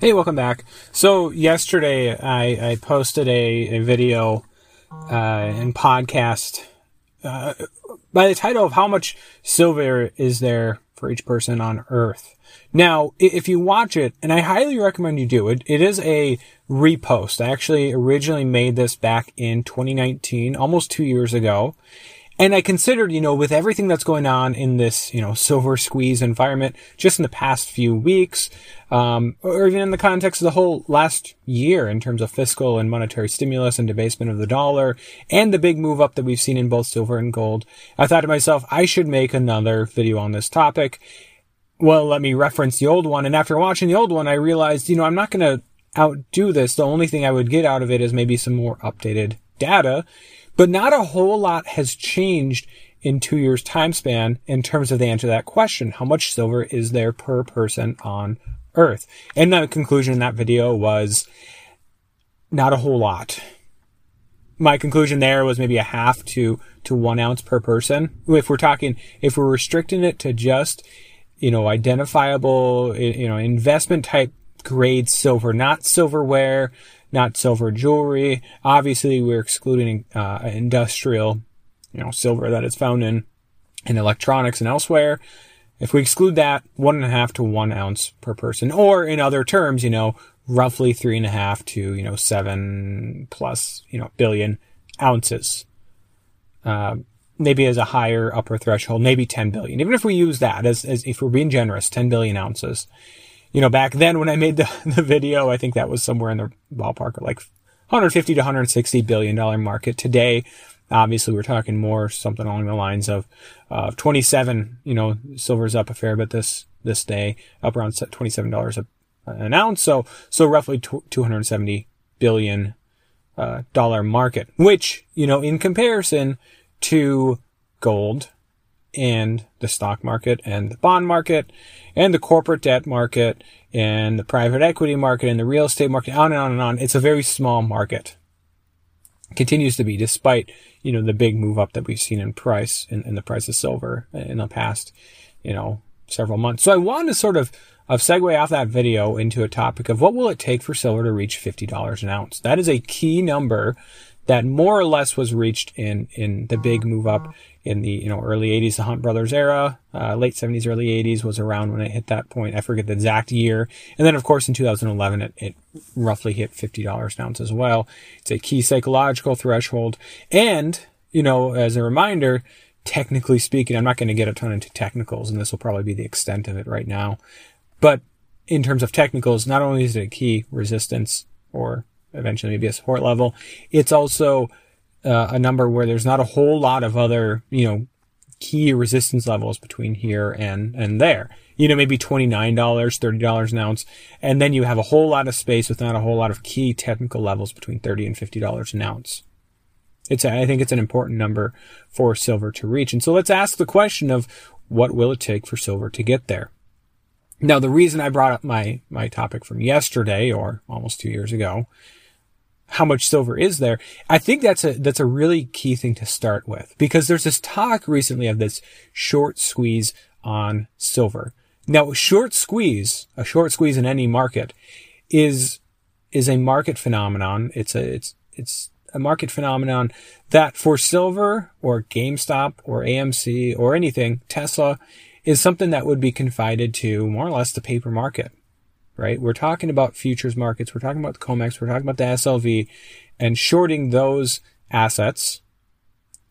Hey, welcome back. So yesterday I, I posted a, a video uh, and podcast uh, by the title of how much silver is there for each person on Earth. Now, if you watch it, and I highly recommend you do it, it is a repost. I actually originally made this back in 2019, almost two years ago. And I considered, you know, with everything that's going on in this, you know, silver squeeze environment, just in the past few weeks, um, or even in the context of the whole last year in terms of fiscal and monetary stimulus and debasement of the dollar and the big move up that we've seen in both silver and gold, I thought to myself, I should make another video on this topic. Well, let me reference the old one. And after watching the old one, I realized, you know, I'm not going to outdo this. The only thing I would get out of it is maybe some more updated data but not a whole lot has changed in two years time span in terms of the answer to that question. How much silver is there per person on Earth? And the conclusion in that video was not a whole lot. My conclusion there was maybe a half to, to one ounce per person. If we're talking, if we're restricting it to just, you know, identifiable, you know, investment type grade silver, not silverware, not silver jewelry. Obviously, we're excluding uh, industrial, you know, silver that is found in in electronics and elsewhere. If we exclude that, one and a half to one ounce per person, or in other terms, you know, roughly three and a half to you know seven plus you know billion ounces. Uh, maybe as a higher upper threshold, maybe 10 billion. Even if we use that as, as if we're being generous, 10 billion ounces you know, back then when I made the, the video, I think that was somewhere in the ballpark of like 150 to 160 billion dollar market. Today, obviously we're talking more something along the lines of, uh, 27, you know, silver's up a fair bit this, this day, up around $27 an ounce. So, so roughly 270 billion, uh, dollar market, which, you know, in comparison to gold, and the stock market and the bond market and the corporate debt market and the private equity market and the real estate market, on and on and on. It's a very small market. continues to be despite, you know, the big move up that we've seen in price in, in the price of silver in the past, you know, several months. So I wanted to sort of, of segue off that video into a topic of what will it take for silver to reach $50 an ounce? That is a key number that more or less was reached in, in the big move up in the you know early 80s, the Hunt Brothers era, uh, late 70s, early 80s was around when it hit that point. I forget the exact year. And then of course in 2011 it, it roughly hit $50 an ounce as well. It's a key psychological threshold. And, you know, as a reminder, technically speaking, I'm not going to get a ton into technicals and this will probably be the extent of it right now. But in terms of technicals, not only is it a key resistance or eventually maybe a support level, it's also uh, a number where there's not a whole lot of other, you know, key resistance levels between here and, and there. You know, maybe $29, $30 an ounce. And then you have a whole lot of space with not a whole lot of key technical levels between 30 and $50 an ounce. It's, a, I think it's an important number for silver to reach. And so let's ask the question of what will it take for silver to get there? Now, the reason I brought up my, my topic from yesterday or almost two years ago how much silver is there. I think that's a, that's a really key thing to start with because there's this talk recently of this short squeeze on silver. Now, short squeeze, a short squeeze in any market is, is a market phenomenon. It's a, it's, it's a market phenomenon that for silver or GameStop or AMC or anything, Tesla is something that would be confided to more or less the paper market right? We're talking about futures markets. We're talking about the COMEX. We're talking about the SLV and shorting those assets.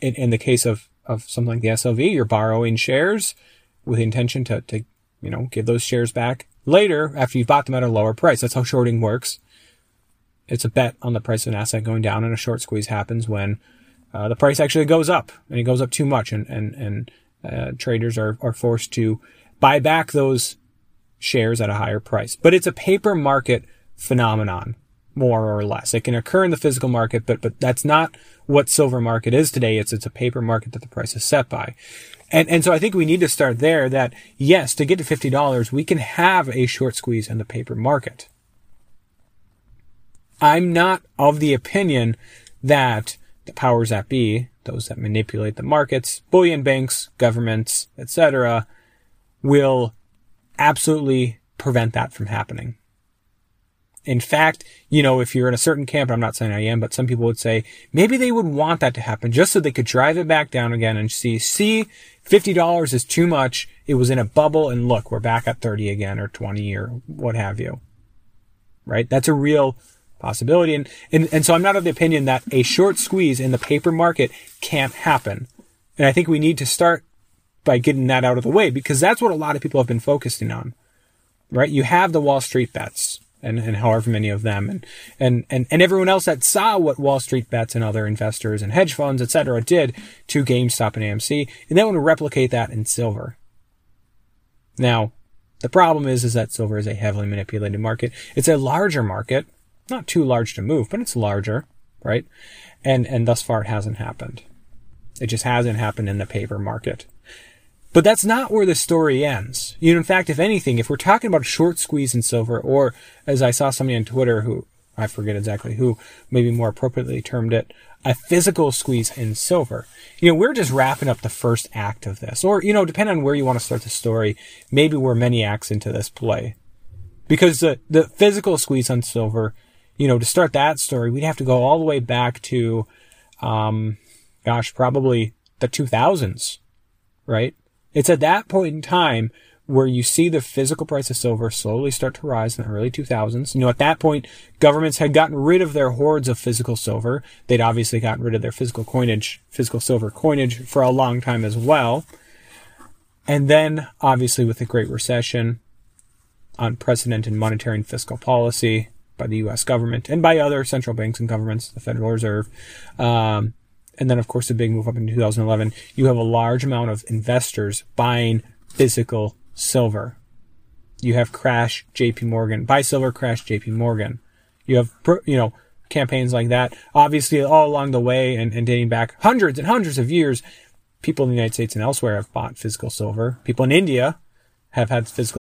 In, in the case of, of something like the SLV, you're borrowing shares with the intention to, to, you know, give those shares back later after you've bought them at a lower price. That's how shorting works. It's a bet on the price of an asset going down and a short squeeze happens when uh, the price actually goes up and it goes up too much and, and, and uh, traders are, are forced to buy back those shares at a higher price. But it's a paper market phenomenon, more or less. It can occur in the physical market, but, but that's not what silver market is today. It's, it's a paper market that the price is set by. And, and so I think we need to start there that yes, to get to $50, we can have a short squeeze in the paper market. I'm not of the opinion that the powers that be, those that manipulate the markets, bullion banks, governments, etc., will absolutely prevent that from happening. In fact, you know, if you're in a certain camp, I'm not saying I am, but some people would say maybe they would want that to happen just so they could drive it back down again and see, see, $50 is too much. It was in a bubble and look, we're back at 30 again or 20 or what have you. Right? That's a real possibility. And, and, and so I'm not of the opinion that a short squeeze in the paper market can't happen. And I think we need to start by getting that out of the way because that's what a lot of people have been focusing on. Right? You have the Wall Street bets and, and however many of them and, and, and, and everyone else that saw what Wall Street bets and other investors and hedge funds, etc., did to GameStop and AMC, and they want to replicate that in silver. Now, the problem is, is that silver is a heavily manipulated market. It's a larger market, not too large to move, but it's larger, right? And, and thus far it hasn't happened. It just hasn't happened in the paper market. But that's not where the story ends. You know, in fact, if anything, if we're talking about a short squeeze in silver, or as I saw somebody on Twitter who, I forget exactly who, maybe more appropriately termed it, a physical squeeze in silver. You know, we're just wrapping up the first act of this. Or, you know, depending on where you want to start the story, maybe we're many acts into this play. Because the, the physical squeeze on silver, you know, to start that story, we'd have to go all the way back to, um, gosh, probably the 2000s, right? It's at that point in time where you see the physical price of silver slowly start to rise in the early 2000s. You know, at that point, governments had gotten rid of their hoards of physical silver. They'd obviously gotten rid of their physical coinage, physical silver coinage for a long time as well. And then, obviously, with the Great Recession, unprecedented monetary and fiscal policy by the U.S. government and by other central banks and governments, the Federal Reserve, um, and then of course the big move up in 2011, you have a large amount of investors buying physical silver. You have crash JP Morgan, buy silver, crash JP Morgan. You have, you know, campaigns like that. Obviously, all along the way and, and dating back hundreds and hundreds of years, people in the United States and elsewhere have bought physical silver. People in India have had physical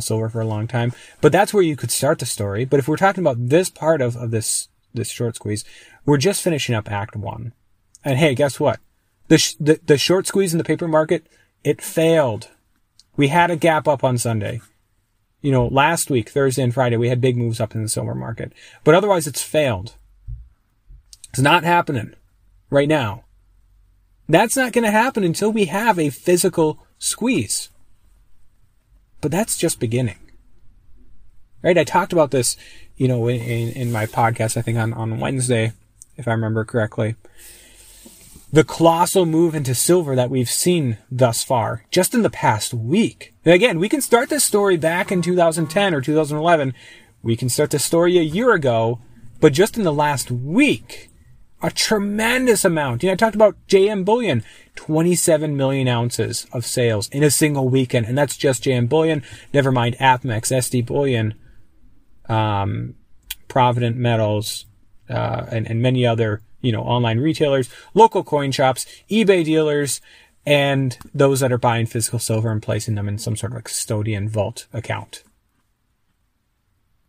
silver for a long time. But that's where you could start the story. But if we're talking about this part of, of this, this short squeeze, we're just finishing up act one. And hey, guess what? The, sh- the, the short squeeze in the paper market, it failed. We had a gap up on Sunday. You know, last week, Thursday and Friday, we had big moves up in the silver market. But otherwise, it's failed. It's not happening right now. That's not going to happen until we have a physical squeeze. But that's just beginning. Right? I talked about this, you know, in, in my podcast, I think on, on Wednesday, if I remember correctly. The colossal move into silver that we've seen thus far, just in the past week. And again, we can start this story back in 2010 or 2011. We can start the story a year ago, but just in the last week, a tremendous amount. You know, I talked about JM Bullion, 27 million ounces of sales in a single weekend, and that's just JM Bullion. Never mind APMEX, SD Bullion, um, Provident Metals, uh, and, and many other, you know, online retailers, local coin shops, eBay dealers, and those that are buying physical silver and placing them in some sort of custodian vault account.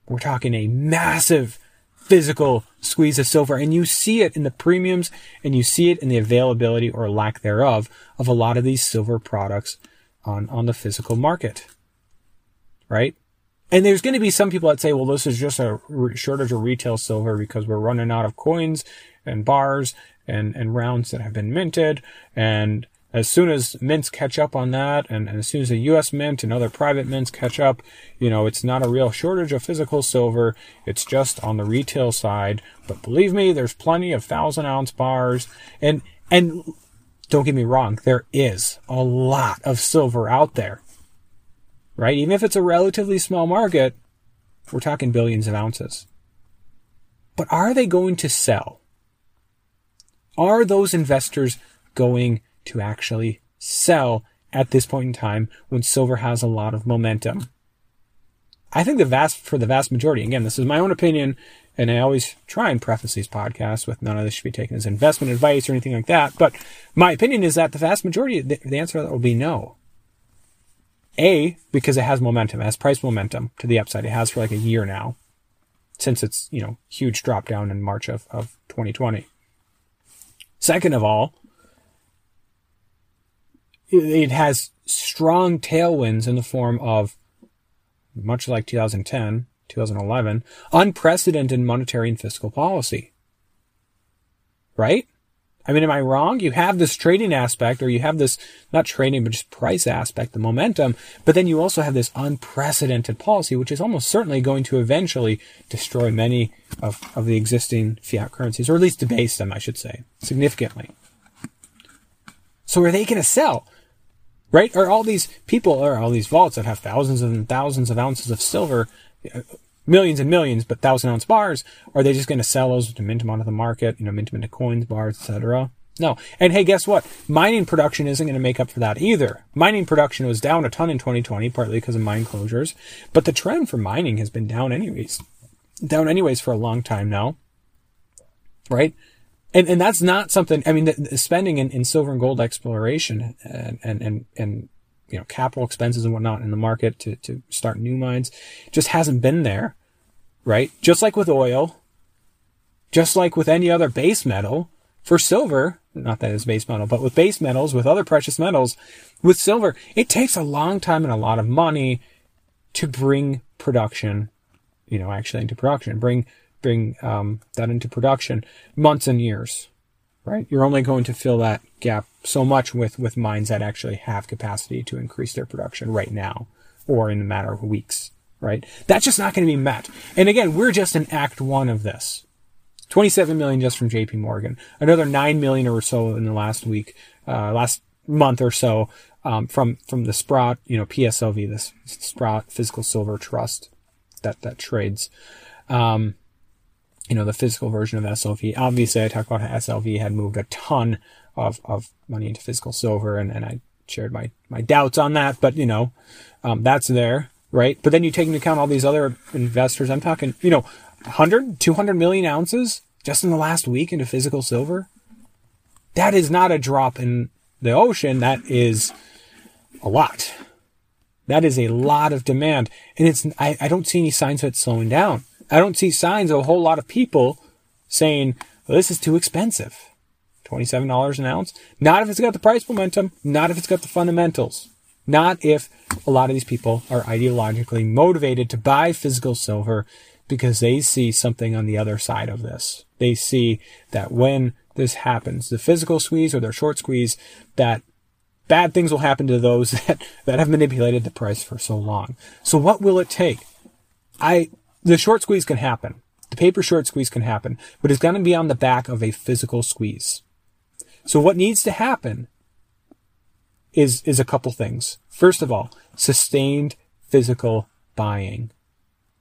We're talking a massive physical squeeze of silver. And you see it in the premiums and you see it in the availability or lack thereof of a lot of these silver products on, on the physical market. Right? And there's going to be some people that say, well, this is just a shortage of retail silver because we're running out of coins and bars and, and rounds that have been minted. And, as soon as mints catch up on that, and, and, as soon as the U.S. Mint and other private mints catch up, you know, it's not a real shortage of physical silver. It's just on the retail side. But believe me, there's plenty of thousand ounce bars, and and don't get me wrong, there is a lot of silver out there, right? Even if it's a relatively small market, we're talking billions of ounces. But are they going to sell? Are those investors going to actually sell at this point in time when silver has a lot of momentum. I think the vast, for the vast majority, again, this is my own opinion, and I always try and preface these podcasts with none of this should be taken as investment advice or anything like that. But my opinion is that the vast majority, the, the answer will be no. A, because it has momentum, it has price momentum to the upside. It has for like a year now, since its, you know, huge drop down in March of, of 2020. Second of all, it has strong tailwinds in the form of, much like 2010, 2011, unprecedented monetary and fiscal policy. Right? I mean, am I wrong? You have this trading aspect, or you have this, not trading, but just price aspect, the momentum, but then you also have this unprecedented policy, which is almost certainly going to eventually destroy many of, of the existing fiat currencies, or at least debase them, I should say, significantly. So are they going to sell? Right? Are all these people, or all these vaults that have thousands and thousands of ounces of silver, uh, millions and millions, but thousand ounce bars, are they just going to sell those to mint them onto the market, you know, mint them into coins, bars, etc.? No. And hey, guess what? Mining production isn't going to make up for that either. Mining production was down a ton in 2020, partly because of mine closures, but the trend for mining has been down anyways. Down anyways for a long time now. Right? And and that's not something. I mean, the, the spending in, in silver and gold exploration and and and, and you know capital expenses and whatnot in the market to to start new mines just hasn't been there, right? Just like with oil, just like with any other base metal, for silver, not that it's base metal, but with base metals, with other precious metals, with silver, it takes a long time and a lot of money to bring production, you know, actually into production, bring bring um, that into production months and years, right? You're only going to fill that gap so much with, with mines that actually have capacity to increase their production right now or in a matter of weeks, right? That's just not going to be met. And again, we're just in act one of this. 27 million just from JP Morgan, another 9 million or so in the last week, uh, last month or so, um, from, from the Sprott, you know, PSLV, this Sprott Physical Silver Trust that, that trades. Um, you know, the physical version of SLV. Obviously, I talked about how SLV had moved a ton of, of money into physical silver, and, and I shared my, my doubts on that, but, you know, um, that's there, right? But then you take into account all these other investors. I'm talking, you know, 100, 200 million ounces just in the last week into physical silver. That is not a drop in the ocean. That is a lot. That is a lot of demand. And it's, I, I don't see any signs of it slowing down. I don't see signs of a whole lot of people saying, well, this is too expensive. $27 an ounce. Not if it's got the price momentum, not if it's got the fundamentals. Not if a lot of these people are ideologically motivated to buy physical silver because they see something on the other side of this. They see that when this happens, the physical squeeze or their short squeeze, that bad things will happen to those that, that have manipulated the price for so long. So what will it take? I the short squeeze can happen. The paper short squeeze can happen, but it's going to be on the back of a physical squeeze. So what needs to happen is, is a couple things. First of all, sustained physical buying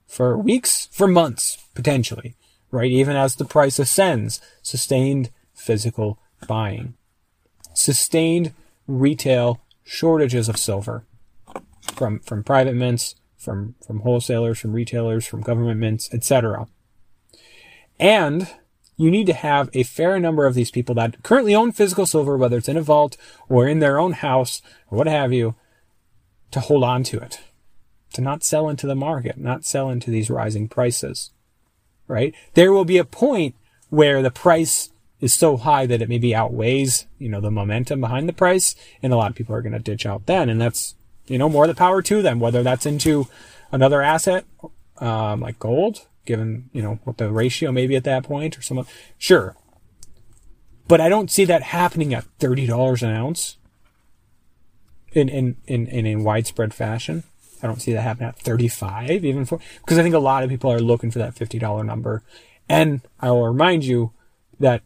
for weeks, for months, potentially, right? Even as the price ascends, sustained physical buying, sustained retail shortages of silver from, from private mints, from, from wholesalers, from retailers, from government mints, etc. And you need to have a fair number of these people that currently own physical silver, whether it's in a vault or in their own house or what have you, to hold on to it, to not sell into the market, not sell into these rising prices, right? There will be a point where the price is so high that it maybe outweighs, you know, the momentum behind the price, and a lot of people are going to ditch out then, and that's you know, more of the power to them, whether that's into another asset, um, like gold, given, you know, what the ratio may be at that point or something. Sure. But I don't see that happening at $30 an ounce. in, in, in, in a widespread fashion. I don't see that happening at 35 even for, because I think a lot of people are looking for that $50 number. And I will remind you that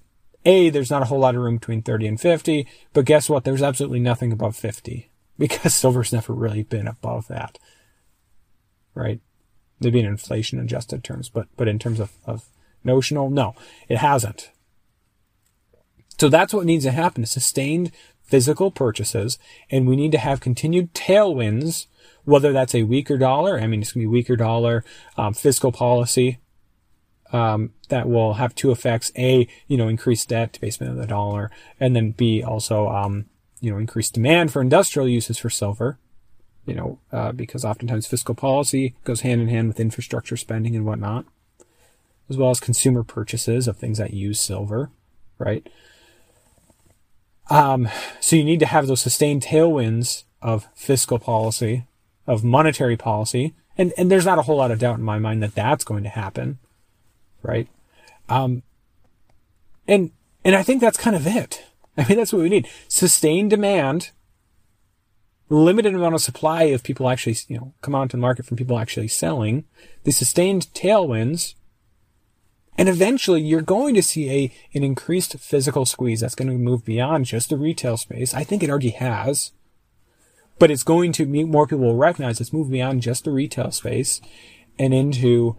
A, there's not a whole lot of room between 30 and 50, but guess what? There's absolutely nothing above 50 because silver's never really been above that. Right? Maybe in inflation adjusted terms, but, but in terms of, of notional, no, it hasn't. So that's what needs to happen, sustained physical purchases, and we need to have continued tailwinds, whether that's a weaker dollar, I mean, it's going to be weaker dollar, um, fiscal policy, um, that will have two effects. A, you know, increased debt, debasement of the dollar, and then B, also, um, you know, increased demand for industrial uses for silver, you know, uh, because oftentimes fiscal policy goes hand in hand with infrastructure spending and whatnot, as well as consumer purchases of things that use silver, right? Um, so you need to have those sustained tailwinds of fiscal policy, of monetary policy, and, and there's not a whole lot of doubt in my mind that that's going to happen right? Um, and, and I think that's kind of it. I mean, that's what we need. Sustained demand, limited amount of supply of people actually, you know, come onto the market from people actually selling, the sustained tailwinds, and eventually you're going to see a, an increased physical squeeze that's going to move beyond just the retail space. I think it already has, but it's going to meet more people will recognize it's moved beyond just the retail space and into,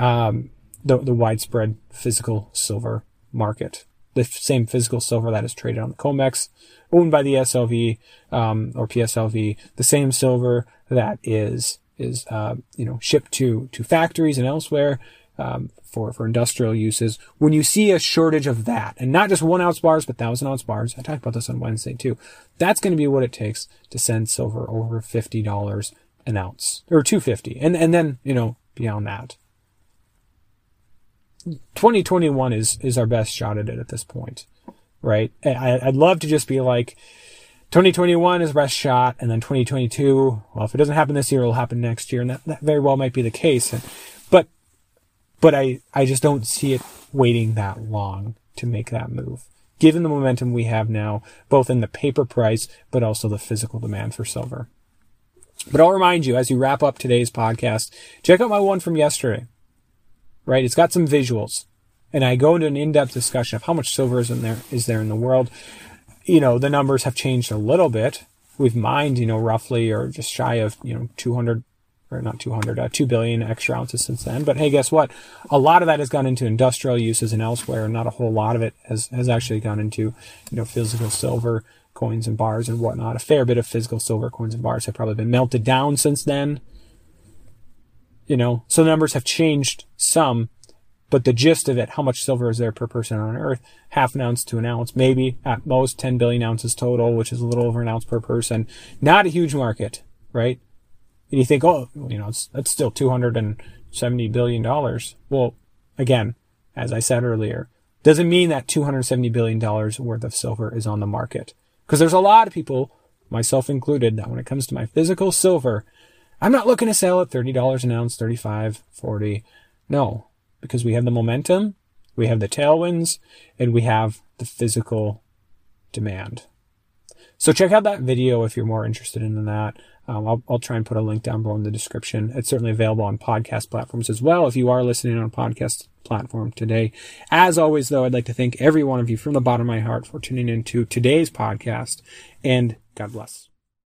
um, the, the widespread physical silver market. The same physical silver that is traded on the COMEX, owned by the SLV um, or PSLV, the same silver that is is uh, you know shipped to to factories and elsewhere um, for for industrial uses. When you see a shortage of that, and not just one ounce bars, but thousand ounce bars, I talked about this on Wednesday too. That's going to be what it takes to send silver over fifty dollars an ounce or two fifty, and and then you know beyond that. 2021 is is our best shot at it at this point, right? I, I'd love to just be like 2021 is best shot, and then 2022. Well, if it doesn't happen this year, it'll happen next year, and that, that very well might be the case. But but I I just don't see it waiting that long to make that move, given the momentum we have now, both in the paper price but also the physical demand for silver. But I'll remind you as you wrap up today's podcast, check out my one from yesterday right? It's got some visuals. And I go into an in-depth discussion of how much silver is in there is there in the world. You know, the numbers have changed a little bit. We've mined, you know, roughly or just shy of, you know, 200 or not 200, uh, 2 billion extra ounces since then. But hey, guess what? A lot of that has gone into industrial uses and elsewhere, and not a whole lot of it has, has actually gone into, you know, physical silver coins and bars and whatnot. A fair bit of physical silver coins and bars have probably been melted down since then you know, so the numbers have changed some, but the gist of it, how much silver is there per person on Earth? Half an ounce to an ounce, maybe at most 10 billion ounces total, which is a little over an ounce per person. Not a huge market, right? And you think, oh, you know, it's, that's still 270 billion dollars. Well, again, as I said earlier, doesn't mean that 270 billion dollars worth of silver is on the market. Because there's a lot of people, myself included, that when it comes to my physical silver, I'm not looking to sell at $30 an ounce, 35, 40. No, because we have the momentum, we have the tailwinds, and we have the physical demand. So check out that video if you're more interested in that. Um, I'll, I'll try and put a link down below in the description. It's certainly available on podcast platforms as well if you are listening on a podcast platform today. As always, though, I'd like to thank every one of you from the bottom of my heart for tuning into today's podcast, and God bless.